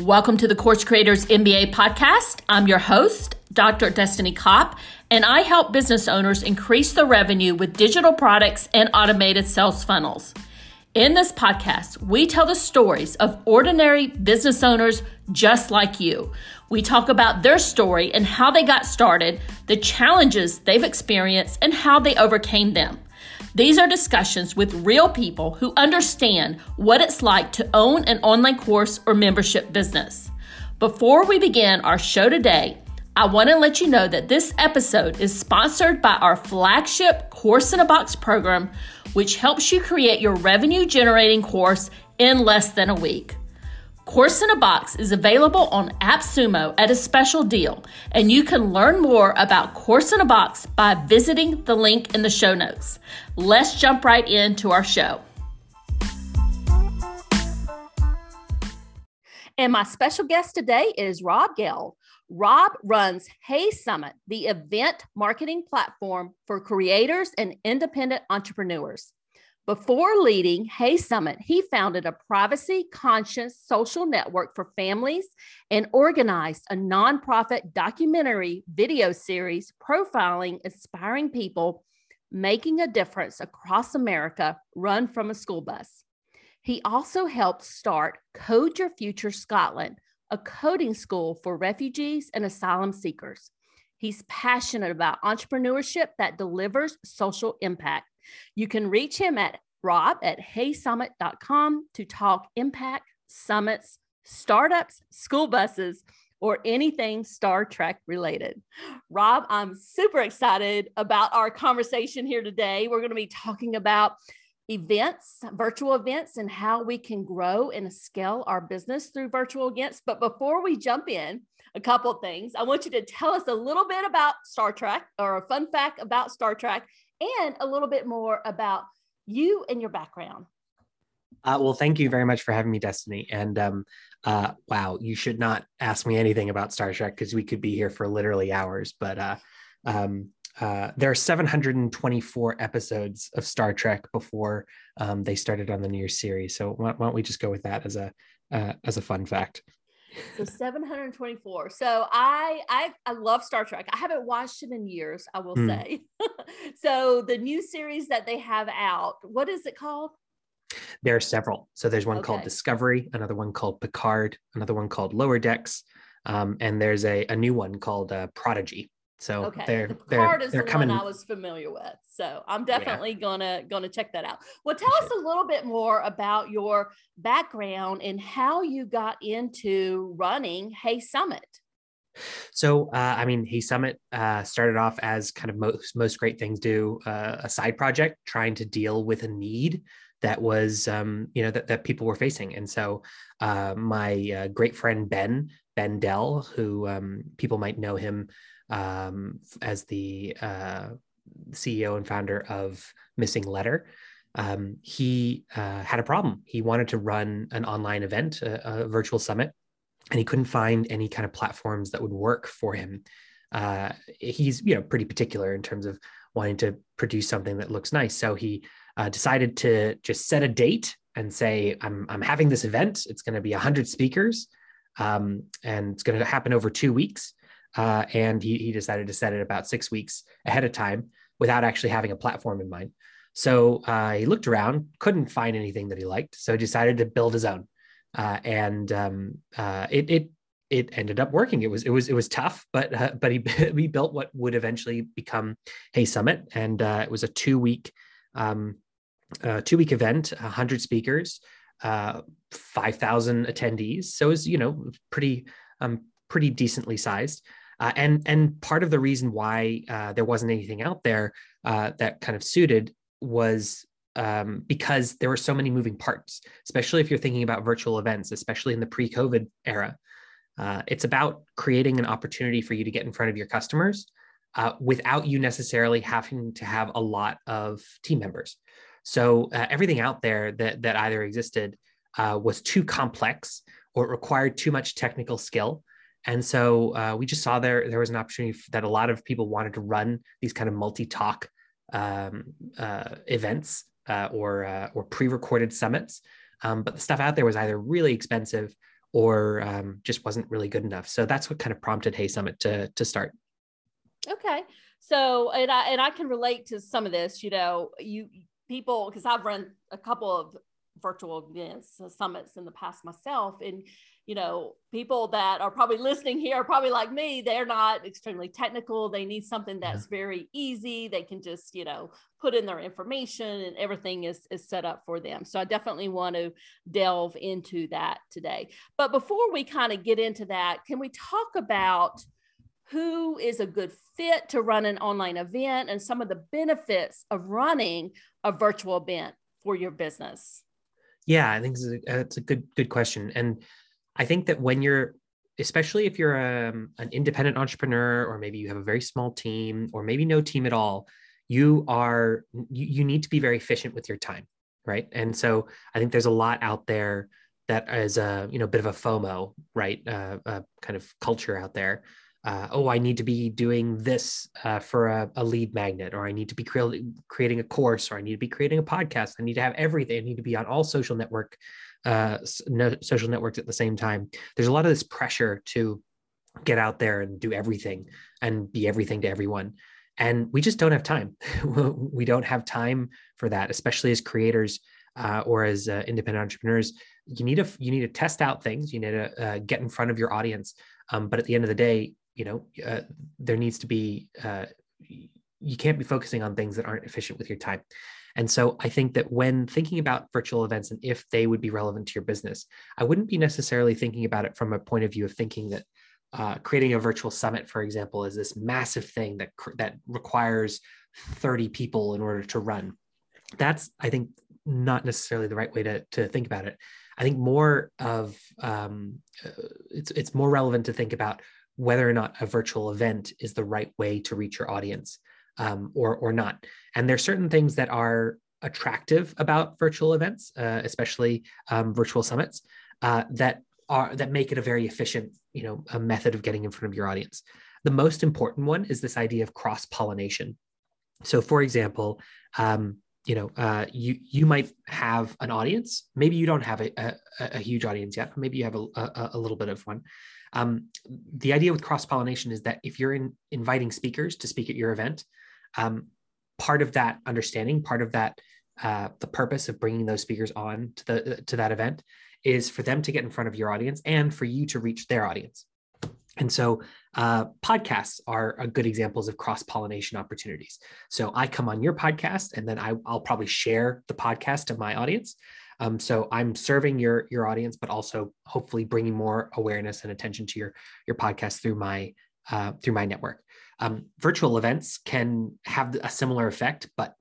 Welcome to the Course Creators MBA podcast. I'm your host, Dr. Destini Copp, and I help business owners increase their revenue with digital products and automated sales funnels. In this podcast, we tell the stories of ordinary business owners just like you. We talk about their story and how they got started, the challenges they've experienced, and how they overcame them. These are discussions with real people who understand what it's like to own an online course or membership business. Before we begin our show today, I want to let you know that this episode is sponsored by our flagship Course in a Box program, which helps you create your revenue generating course in less than a week. Course in a Box is available on AppSumo at a special deal, and you can learn more about Course in a Box by visiting the link in the show notes. Let's jump right into our show. And my special guest today is Rob Gelb. Rob runs HeySummit, the event marketing platform for creators and independent entrepreneurs. Before leading HeySummit, he founded a privacy conscious social network for families and organized a nonprofit documentary video series profiling aspiring people making a difference across America run from a school bus. He also helped start Code Your Future Scotland, a coding school for refugees and asylum seekers. He's passionate about entrepreneurship that delivers social impact. You can reach him at rob at heysummit.com to talk impact, summits, startups, school buses, or anything Star Trek related. Rob, I'm super excited about our conversation here today. We're going to be talking about events, virtual events, and how we can grow and scale our business through virtual events. But before we jump in, a couple things. I want you to tell us a little bit about Star Trek or a fun fact about Star Trek and a little bit more about you and your background. Uh, well, thank you very much for having me, Destini. And um, uh, wow, you should not ask me anything about Star Trek because we could be here for literally hours. But uh, um, uh, there are 724 episodes of Star Trek before um, they started on the new series. So why, why, don't we just go with that as a uh, as a fun fact? So 724. So I I I love Star Trek. I haven't watched it in years, I will hmm. say. so the new series that they have out, what is it called? There are several. So there's one okay. called Discovery, another one called Picard, another one called Lower Decks, um, and there's a, a new one called uh, Prodigy. So okay. they're the they're, is they're the coming... one I was familiar with. So I'm definitely yeah. gonna gonna check that out. Well, tell us a little bit more about your background and how you got into running HeySummit. So, uh, I mean, HeySummit uh, started off as kind of most most great things do uh, a side project, trying to deal with a need that was, um, you know, that, that people were facing. And so, uh, my uh, great friend Ben Ben Dell, who um, people might know him um, as the uh, CEO and founder of Missinglettr, um, he uh, had a problem. He wanted to run an online event, a, a, virtual summit, and he couldn't find any kind of platforms that would work for him. Uh, he's you know pretty particular in terms of wanting to produce something that looks nice. So he uh, decided to just set a date and say, "I'm I'm having this event. It's going to be hundred speakers, um, and it's going to happen over two weeks." Uh, and he, he decided to set it about six weeks ahead of time without actually having a platform in mind. So uh, he looked around, couldn't find anything that he liked, so he decided to build his own. Uh, and um, uh, it it it ended up working. It was it was it was tough, but uh, but he built what would eventually become HeySummit, and uh, it was a two week um, two week event, hundred speakers, five thousand attendees. So it was you know pretty um, pretty decently sized. Uh, and and part of the reason why uh, there wasn't anything out there uh, that kind of suited was um, because there were so many moving parts, especially if you're thinking about virtual events, especially in the pre-COVID era. Uh, it's about creating an opportunity for you to get in front of your customers uh, without you necessarily having to have a lot of team members. So uh, everything out there that that either existed was too complex or it required too much technical skill and so uh, we just saw there there was an opportunity that a lot of people wanted to run these kind of multi-talk um, uh, events uh, or uh, or pre-recorded summits. Um, but the stuff out there was either really expensive or um, just wasn't really good enough. So that's what kind of prompted HeySummit to to start. Okay, so and I and I can relate to some of this. You know, you people because I've run a couple of virtual events, uh, summits in the past myself, and you know, people that are probably listening here are probably like me. They're not extremely technical. They need something that's yeah. very easy. They can just, you know, put in their information and everything is, is set up for them. So I definitely want to delve into that today. But before we kind of get into that, can we talk about who is a good fit to run an online event and some of the benefits of running a virtual event for your business? Yeah, I think it's a, a good good question. And I think that when you're, especially if you're um, an independent entrepreneur, or maybe you have a very small team, or maybe no team at all, you are you, you need to be very efficient with your time, right? And so I think there's a lot out there that is a you know bit of a FOMO, right? Uh, a kind of culture out there. Uh, oh, I need to be doing this uh, for a, a, lead magnet, or I need to be cre- creating a course, or I need to be creating a podcast. I need to have everything. I need to be on all social network uh, no, social networks at the same time. There's a lot of this pressure to get out there and do everything and be everything to everyone. And we just don't have time. we don't have time for that, especially as creators uh, or as uh, independent entrepreneurs. You need to you need to test out things. You need to uh, get in front of your audience. Um, but at the end of the day, you know, uh, there needs to be. Uh, you can't be focusing on things that aren't efficient with your time. And so I think that when thinking about virtual events and if they would be relevant to your business, I wouldn't be necessarily thinking about it from a point of view of thinking that uh, creating a virtual summit, for example, is this massive thing that that requires 30 people in order to run. That's, I think, not necessarily the right way to, to think about it. I think more of um, uh, it's it's more relevant to think about whether or not a virtual event is the right way to reach your audience um, or or not. And there's certain things that are attractive about virtual events, uh, especially um, virtual summits, uh, that are that make it a very efficient, you know, a method of getting in front of your audience. The most important one is this idea of cross pollination. So, for example, um, you know, uh, you you might have an audience. Maybe you don't have a, a, a huge audience yet. Maybe you have a, a, a little bit of one. Um, the idea with cross pollination is that if you're in, inviting speakers to speak at your event, um, part of that understanding, part of that, uh, the purpose of bringing those speakers on to the to that event is for them to get in front of your audience and for you to reach their audience. And so, uh, podcasts are good examples of cross pollination opportunities. So, I come on your podcast, and then I, will probably share the podcast to my audience. Um, so, I'm serving your your audience, but also hopefully bringing more awareness and attention to your your podcast through my uh, through my network. Um, virtual events can have a similar effect, but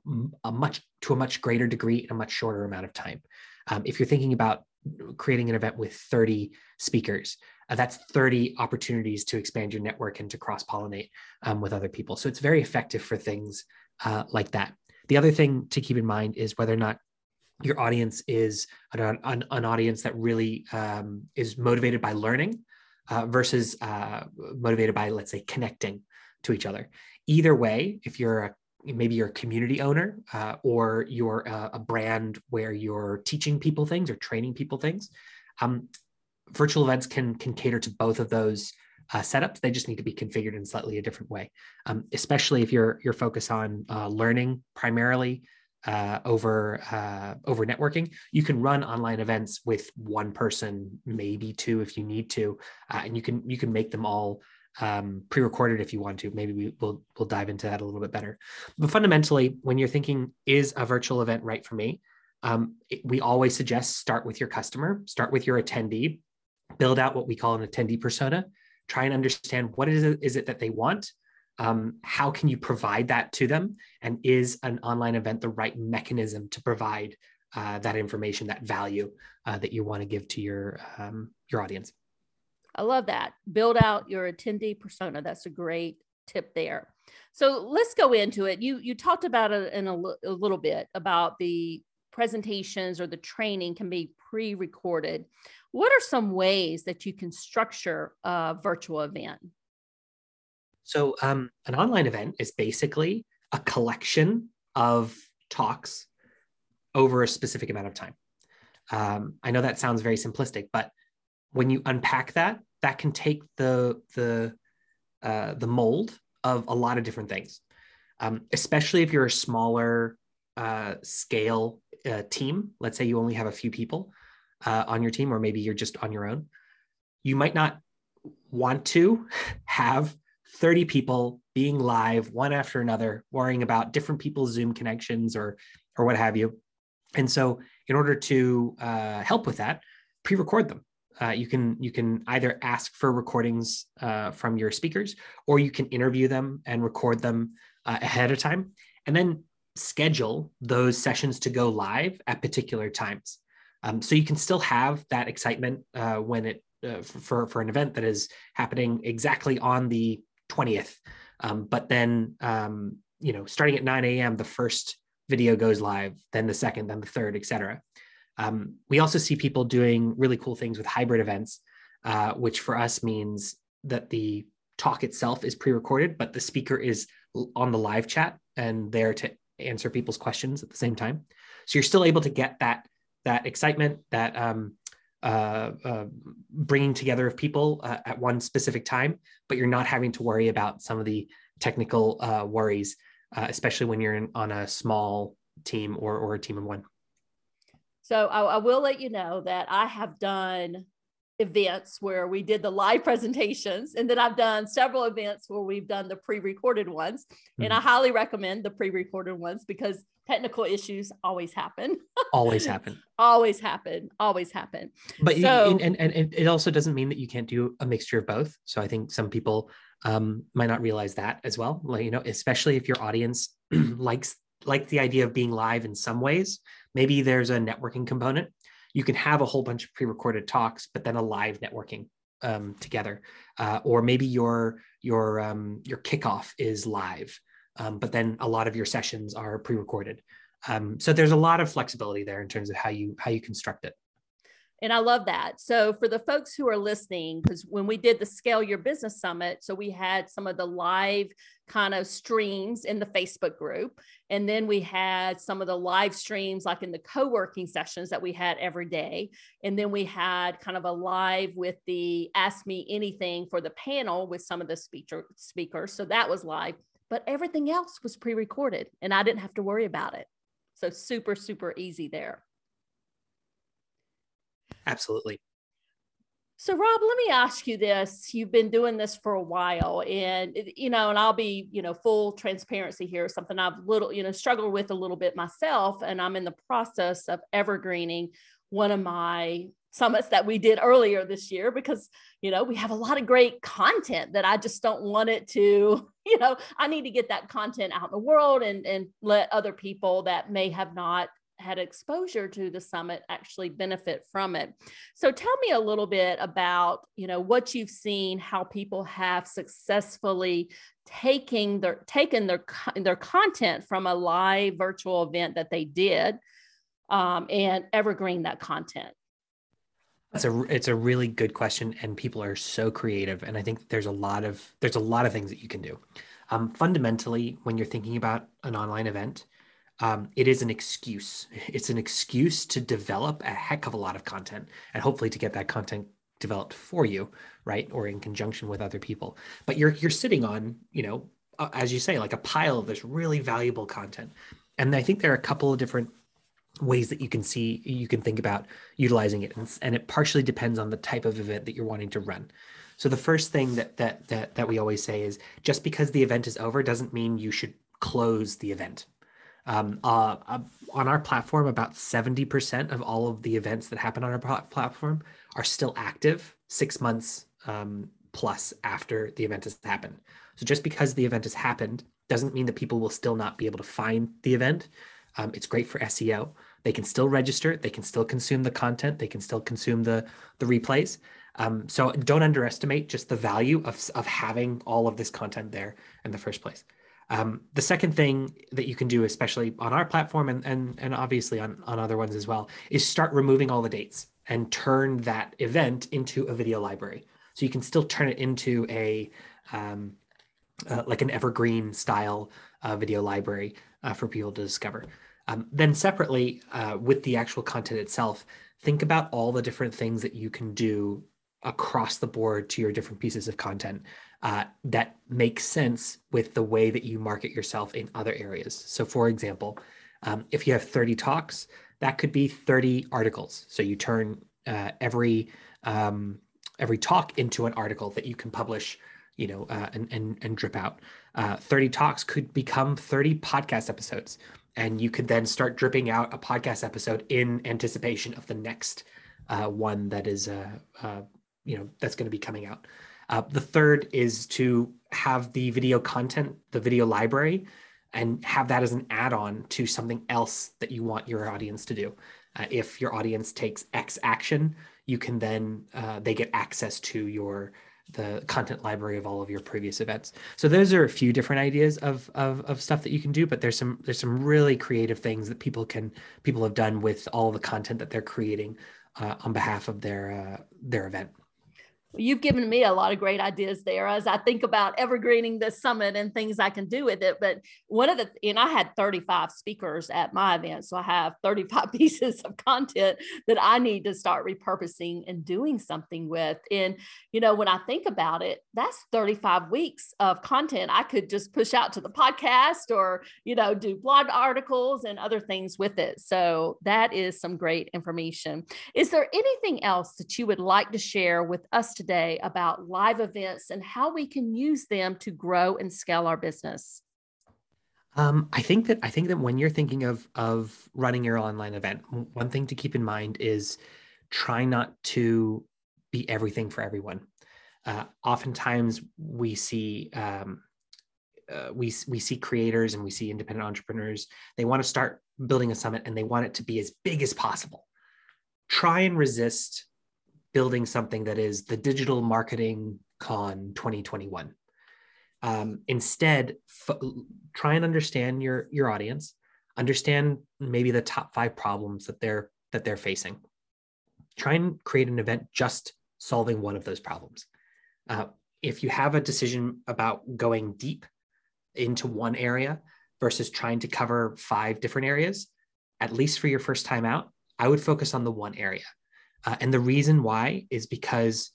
a much to a much greater degree in a much shorter amount of time. Um, if you're thinking about creating an event with 30 speakers, uh, that's 30 opportunities to expand your network and to cross pollinate um, with other people. So it's very effective for things uh, like that. The other thing to keep in mind is whether or not your audience is an, an, an audience that really um, is motivated by learning uh, versus uh, motivated by, let's say, connecting to each other. Either way, if you're a maybe you're a community owner uh, or you're a, a, brand where you're teaching people things or training people things um, virtual events can can cater to both of those uh, setups they just need to be configured in slightly a different way um, especially if you're you're focused on uh, learning primarily uh, over uh, over networking you can run online events with one person maybe two if you need to uh, and you can you can make them all um, pre-recorded if you want to. Maybe we, will we'll dive into that a little bit better. But fundamentally, when you're thinking, is a virtual event right for me? Um, it, we always suggest start with your customer, start with your attendee, build out what we call an attendee persona, try and understand what is it, is it that they want. Um, how can you provide that to them? And is an online event the right mechanism to provide uh, that information, that value uh, that you want to give to your um, your audience? I love that. Build out your attendee persona. That's a great tip there. So let's go into it. You you talked about it in a, a little bit about the presentations or the training can be pre-recorded. What are some ways that you can structure a virtual event? So um, an online event is basically a collection of talks over a specific amount of time. Um, I know that sounds very simplistic, but when you unpack that, that can take the the uh, the mold of a lot of different things, um, especially if you're a smaller uh, scale uh, team. Let's say you only have a few people uh, on your team, or maybe you're just on your own. You might not want to have 30 people being live one after another, worrying about different people's Zoom connections or or what have you. And so, in order to uh, help with that, pre-record them. Uh, you can you can either ask for recordings uh, from your speakers, or you can interview them and record them uh, ahead of time, and then schedule those sessions to go live at particular times. Um, so you can still have that excitement uh, when it uh, for for an event that is happening exactly on the 20th. Um, but then um, you know, starting at 9 a.m., the first video goes live, then the second, then the third, etc. Um, we also see people doing really cool things with hybrid events, uh, which for us means that the talk itself is pre-recorded, but the speaker is on the live chat and there to answer people's questions at the same time. So you're still able to get that that excitement, that um, uh, uh, bringing together of people uh, at one specific time, but you're not having to worry about some of the technical uh, worries, uh, especially when you're in, on a small team or, or a team of one. So I, I will let you know that I have done events where we did the live presentations and then i've done several events where we've done the pre-recorded ones mm-hmm. and i mm-hmm. highly recommend the pre-recorded ones because technical issues always happen. Always happen. Always happen. Always happen. But so, and, and, and it also doesn't mean that you can't do a mixture of both. So i think some people um, might not realize that as well. Like you know especially if your audience likes like the idea of being live in some ways maybe there's a networking component you can have a whole bunch of pre-recorded talks, but then a live networking um, together. Uh, or maybe your your um, your kickoff is live, um, but then a lot of your sessions are pre-recorded. Um, so there's a lot of flexibility there in terms of how you how you construct it. And I love that. So, for the folks who are listening, because when we did the Scale Your Business Summit, so we had some of the live kind of streams in the Facebook group. And then we had some of the live streams, like in the co working sessions that we had every day. And then we had kind of a live with the Ask Me Anything for the panel with some of the speaker, speakers. So, that was live, but everything else was pre recorded and I didn't have to worry about it. So, super, super easy there. Absolutely. So, Rob, let me ask you this. You've been doing this for a while, and you know, and I'll be, you know, full transparency here. Something I've little, you know, struggled with a little bit myself, and I'm in the process of evergreening one of my summits that we did earlier this year because you know we have a lot of great content that i just don't want it to you know i need to get that content out in the world and and let other people that may have not had exposure to the summit actually benefit from it. So tell me a little bit about, you know, what you've seen, how people have successfully taking their taken their their content from a live virtual event that they did um, and evergreen that content. That's a it's a really good question, and people are so creative. And I think there's a lot of there's a lot of things that you can do. Um, fundamentally, when you're thinking about an online event, um, it is an excuse. It's an excuse to develop a heck of a lot of content and hopefully to get that content developed for you, right? Or in conjunction with other people. But you're you're sitting on, you know, as you say, like a pile of this really valuable content. And I think there are a couple of different ways that you can see you can think about utilizing it and, and it partially depends on the type of event that you're wanting to run so the first thing that that that that we always say is just because the event is over doesn't mean you should close the event um, uh, uh, on our platform, about 70% of all of the events that happen on our platform are still active six months um, plus after the event has happened. So just because the event has happened doesn't mean that people will still not be able to find the event. Um, it's great for SEO. They can still register. They can still consume the content. They can still consume the the replays. Um, so don't underestimate just the value of of having all of this content there in the first place. Um, the second thing that you can do, especially on our platform and and and obviously on on other ones as well, is start removing all the dates and turn that event into a video library. So you can still turn it into a um, uh, like an evergreen style uh, video library uh, for people to discover. Um, then separately, uh, with the actual content itself, think about all the different things that you can do across the board to your different pieces of content uh, that makes sense with the way that you market yourself in other areas. So, for example, um, if you have 30 talks, that could be 30 articles. So you turn uh, every um, every talk into an article that you can publish, you know, uh, and, and and drip out. Uh, 30 talks could become 30 podcast episodes, and you could then start dripping out a podcast episode in anticipation of the next uh, one that is, uh, you know, that's going to be coming out. Uh, the third is to have the video content, the video library, and have that as an add-on to something else that you want your audience to do. Uh, if your audience takes X action, you can then uh, they get access to your the content library of all of your previous events. So those are a few different ideas of, of, of stuff that you can do, but there's some there's some really creative things that people can people have done with all the content that they're creating uh, on behalf of their uh, their event. You've given me a lot of great ideas there as I think about evergreening this summit and things I can do with it. But one of the, and I had 35 speakers at my event. So I have 35 pieces of content that I need to start repurposing and doing something with. And, you know, when I think about it, that's 35 weeks of content I could just push out to the podcast or, you know, do blog articles and other things with it. So that is some great information. Is there anything else that you would like to share with us? Today about live events and how we can use them to grow and scale our business? Um, I think that I think that when you're thinking of of running your online event, one thing to keep in mind is try not to be everything for everyone. Uh, oftentimes, we see um, uh, we we see creators and we see independent entrepreneurs. They want to start building a summit and they want it to be as big as possible. Try and resist building something that is the digital marketing con 2021 um, instead f- try and understand your your audience understand maybe the top five problems that they're that they're facing. Try and create an event just solving one of those problems. Uh, if you have a decision about going deep into one area versus trying to cover five different areas at least for your first time out i would focus on the one area uh, and the reason why is because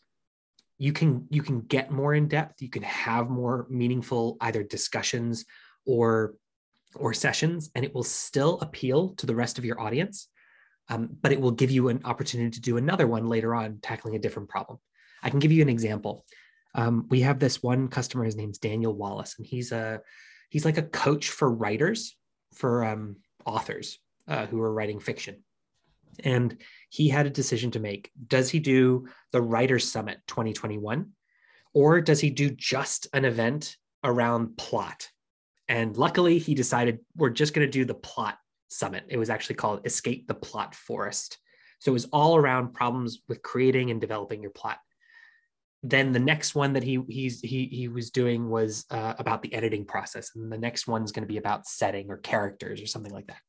you can you can get more in depth you can have more meaningful either discussions or or sessions and it will still appeal to the rest of your audience um, but it will give you an opportunity to do another one later on tackling a different problem. I can give you an example. Um, we have this one customer his name's daniel wallace and he's a he's like a coach for writers for um, authors uh, who are writing fiction and he had a decision to make. Does he do the Writers Summit 2021? Or does he do just an event around plot? And luckily, he decided we're just going to do the plot summit. It was actually called Escape the Plot Forest. So it was all around problems with creating and developing your plot. Then the next one that he he's he he was doing was uh, about the editing process, and the next one's going to be about setting or characters or something like that.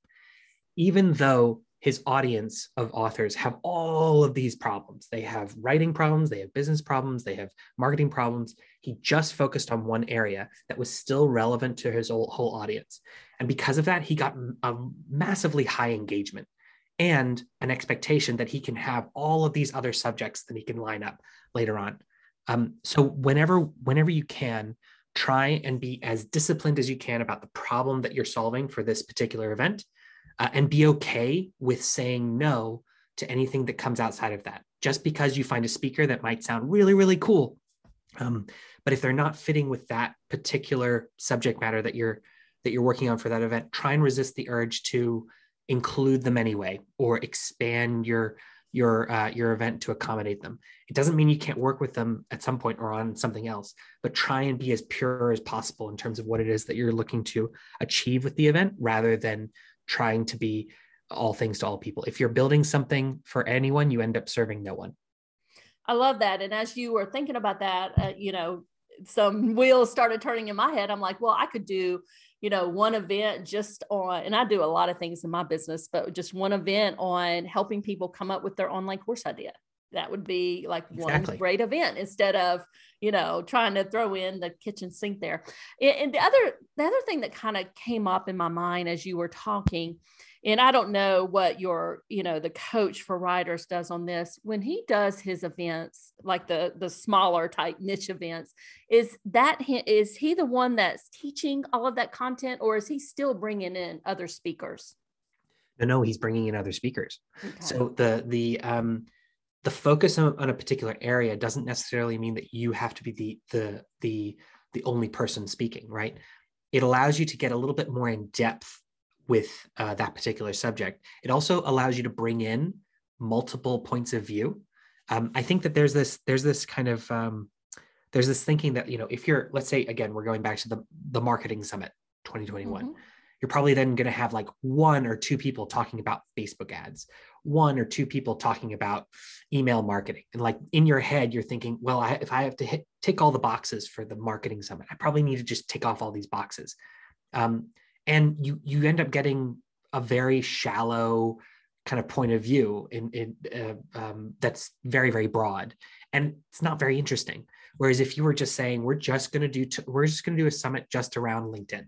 Even though his audience of authors have all of these problems. They have writing problems, they have business problems, they have marketing problems. He just focused on one area that was still relevant to his whole, audience. And because of that, he got a massively high engagement and an expectation that he can have all of these other subjects that he can line up later on. Um, so whenever whenever you can, try and be as disciplined as you can about the problem that you're solving for this particular event uh, and be okay with saying no to anything that comes outside of that. Just because you find a speaker that might sound really, really cool, um, but if they're not fitting with that particular subject matter that you're that you're working on for that event, try and resist the urge to include them anyway or expand your your uh, your event to accommodate them. It doesn't mean you can't work with them at some point or on something else, but try and be as pure as possible in terms of what it is that you're looking to achieve with the event, rather than trying to be all things to all people. If you're building something for anyone, you end up serving no one. I love that. And as you were thinking about that, uh, you know, some wheels started turning in my head. I'm like, well, I could do, you know, one event just on, and I do a lot of things in my business, but just one event on helping people come up with their online course idea. That would be like exactly. one great event instead of, you know, trying to throw in the kitchen sink there. And the other, the other thing that kind of came up in my mind as you were talking and I don't know what your, you know, the coach for writers does on this. When he does his events, like the the smaller type niche events, is that is he the one that's teaching all of that content, or is he still bringing in other speakers? No, no, he's bringing in other speakers. Okay. So the the um the focus on, on a particular area doesn't necessarily mean that you have to be the the the the only person speaking, right? It allows you to get a little bit more in depth with uh, that particular subject. It also allows you to bring in multiple points of view. Um, I think that there's this there's this kind of um, there's this thinking that you know if you're let's say again we're going back to the the marketing summit 2021. Mm-hmm. You're probably then going to have like one or two people talking about Facebook ads, one or two people talking about email marketing, and like in your head you're thinking, well, I, if I have to hit tick all the boxes for the marketing summit, I probably need to just tick off all these boxes. Um, and you you end up getting a very shallow kind of point of view in, in uh, um, that's very very broad and it's not very interesting. Whereas if you were just saying we're just going to do t- we're just going to do a summit just around linkedin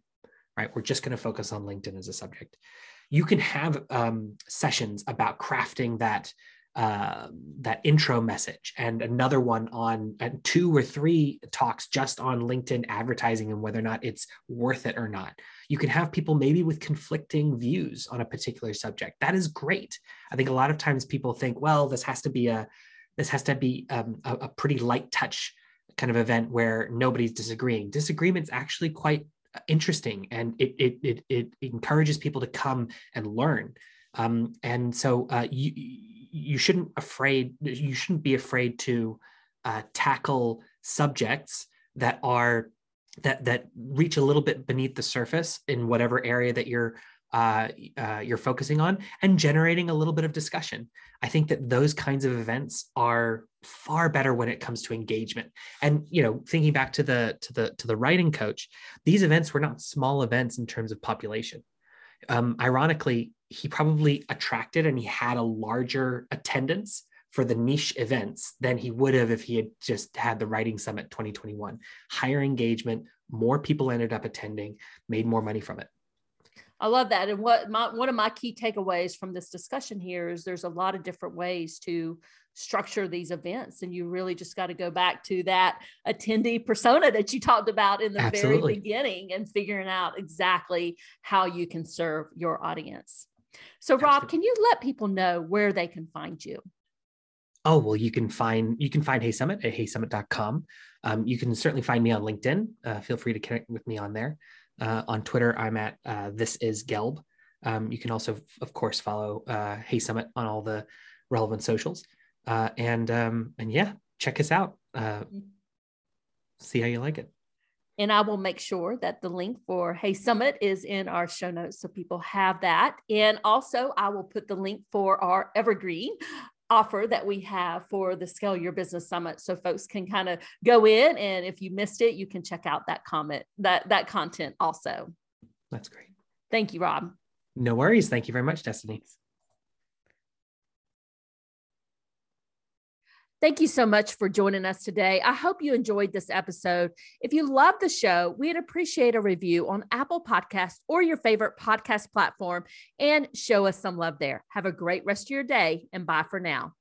right? We're just going to focus on linkedin as a subject you can have um, sessions about crafting that uh, that intro message and another one on uh, two or three talks just on LinkedIn advertising and whether or not it's worth it or not. You can have people maybe with conflicting views on a particular subject. That is great. I think a lot of times people think, well, this has to be a this has to be um, a, a pretty light touch kind of event where nobody's disagreeing. Disagreement's actually quite interesting and it it it, it encourages people to come and learn. Um, and so uh, you you shouldn't afraid you shouldn't be afraid to uh, tackle subjects that are that that reach a little bit beneath the surface in whatever area that you're uh, uh, you're focusing on and generating a little bit of discussion. I think that those kinds of events are far better when it comes to engagement. And you know, thinking back to the to the to the writing coach, these events were not small events in terms of population. Um, ironically, he probably attracted and he had a larger attendance for the niche events than he would have if he had just had the writing summit 2021 higher engagement more people ended up attending made more money from it I love that. And what my one of my key takeaways from this discussion here is there's a lot of different ways to structure these events. And you really just got to go back to that attendee persona that you talked about in the Absolutely. very beginning and figuring out exactly how you can serve your audience. So, Rob, Absolutely. can you let people know where they can find you? Oh, well, you can find you can find HeySummit at heysummit.com. Um, you can certainly find me on LinkedIn. Uh, feel free to connect with me on there. Uh, on Twitter, I'm at uh, this is Gelb. Um, you can also, of course, follow uh, HeySummit on all the relevant socials. Uh, and um, and yeah, check us out. Uh, see how you like it. And I will make sure that the link for HeySummit is in our show notes so people have that. And also, I will put the link for our Evergreen offer that we have for the Scale Your Business Summit so folks can kind of go in and if you missed it, you can check out that comment that that content also. That's great. Thank you, Rob. No worries. Thank you very much, Destini. Thank you so much for joining us today. I hope you enjoyed this episode. If you love the show, we'd appreciate a review on Apple Podcasts or your favorite podcast platform and show us some love there. Have a great rest of your day and bye for now.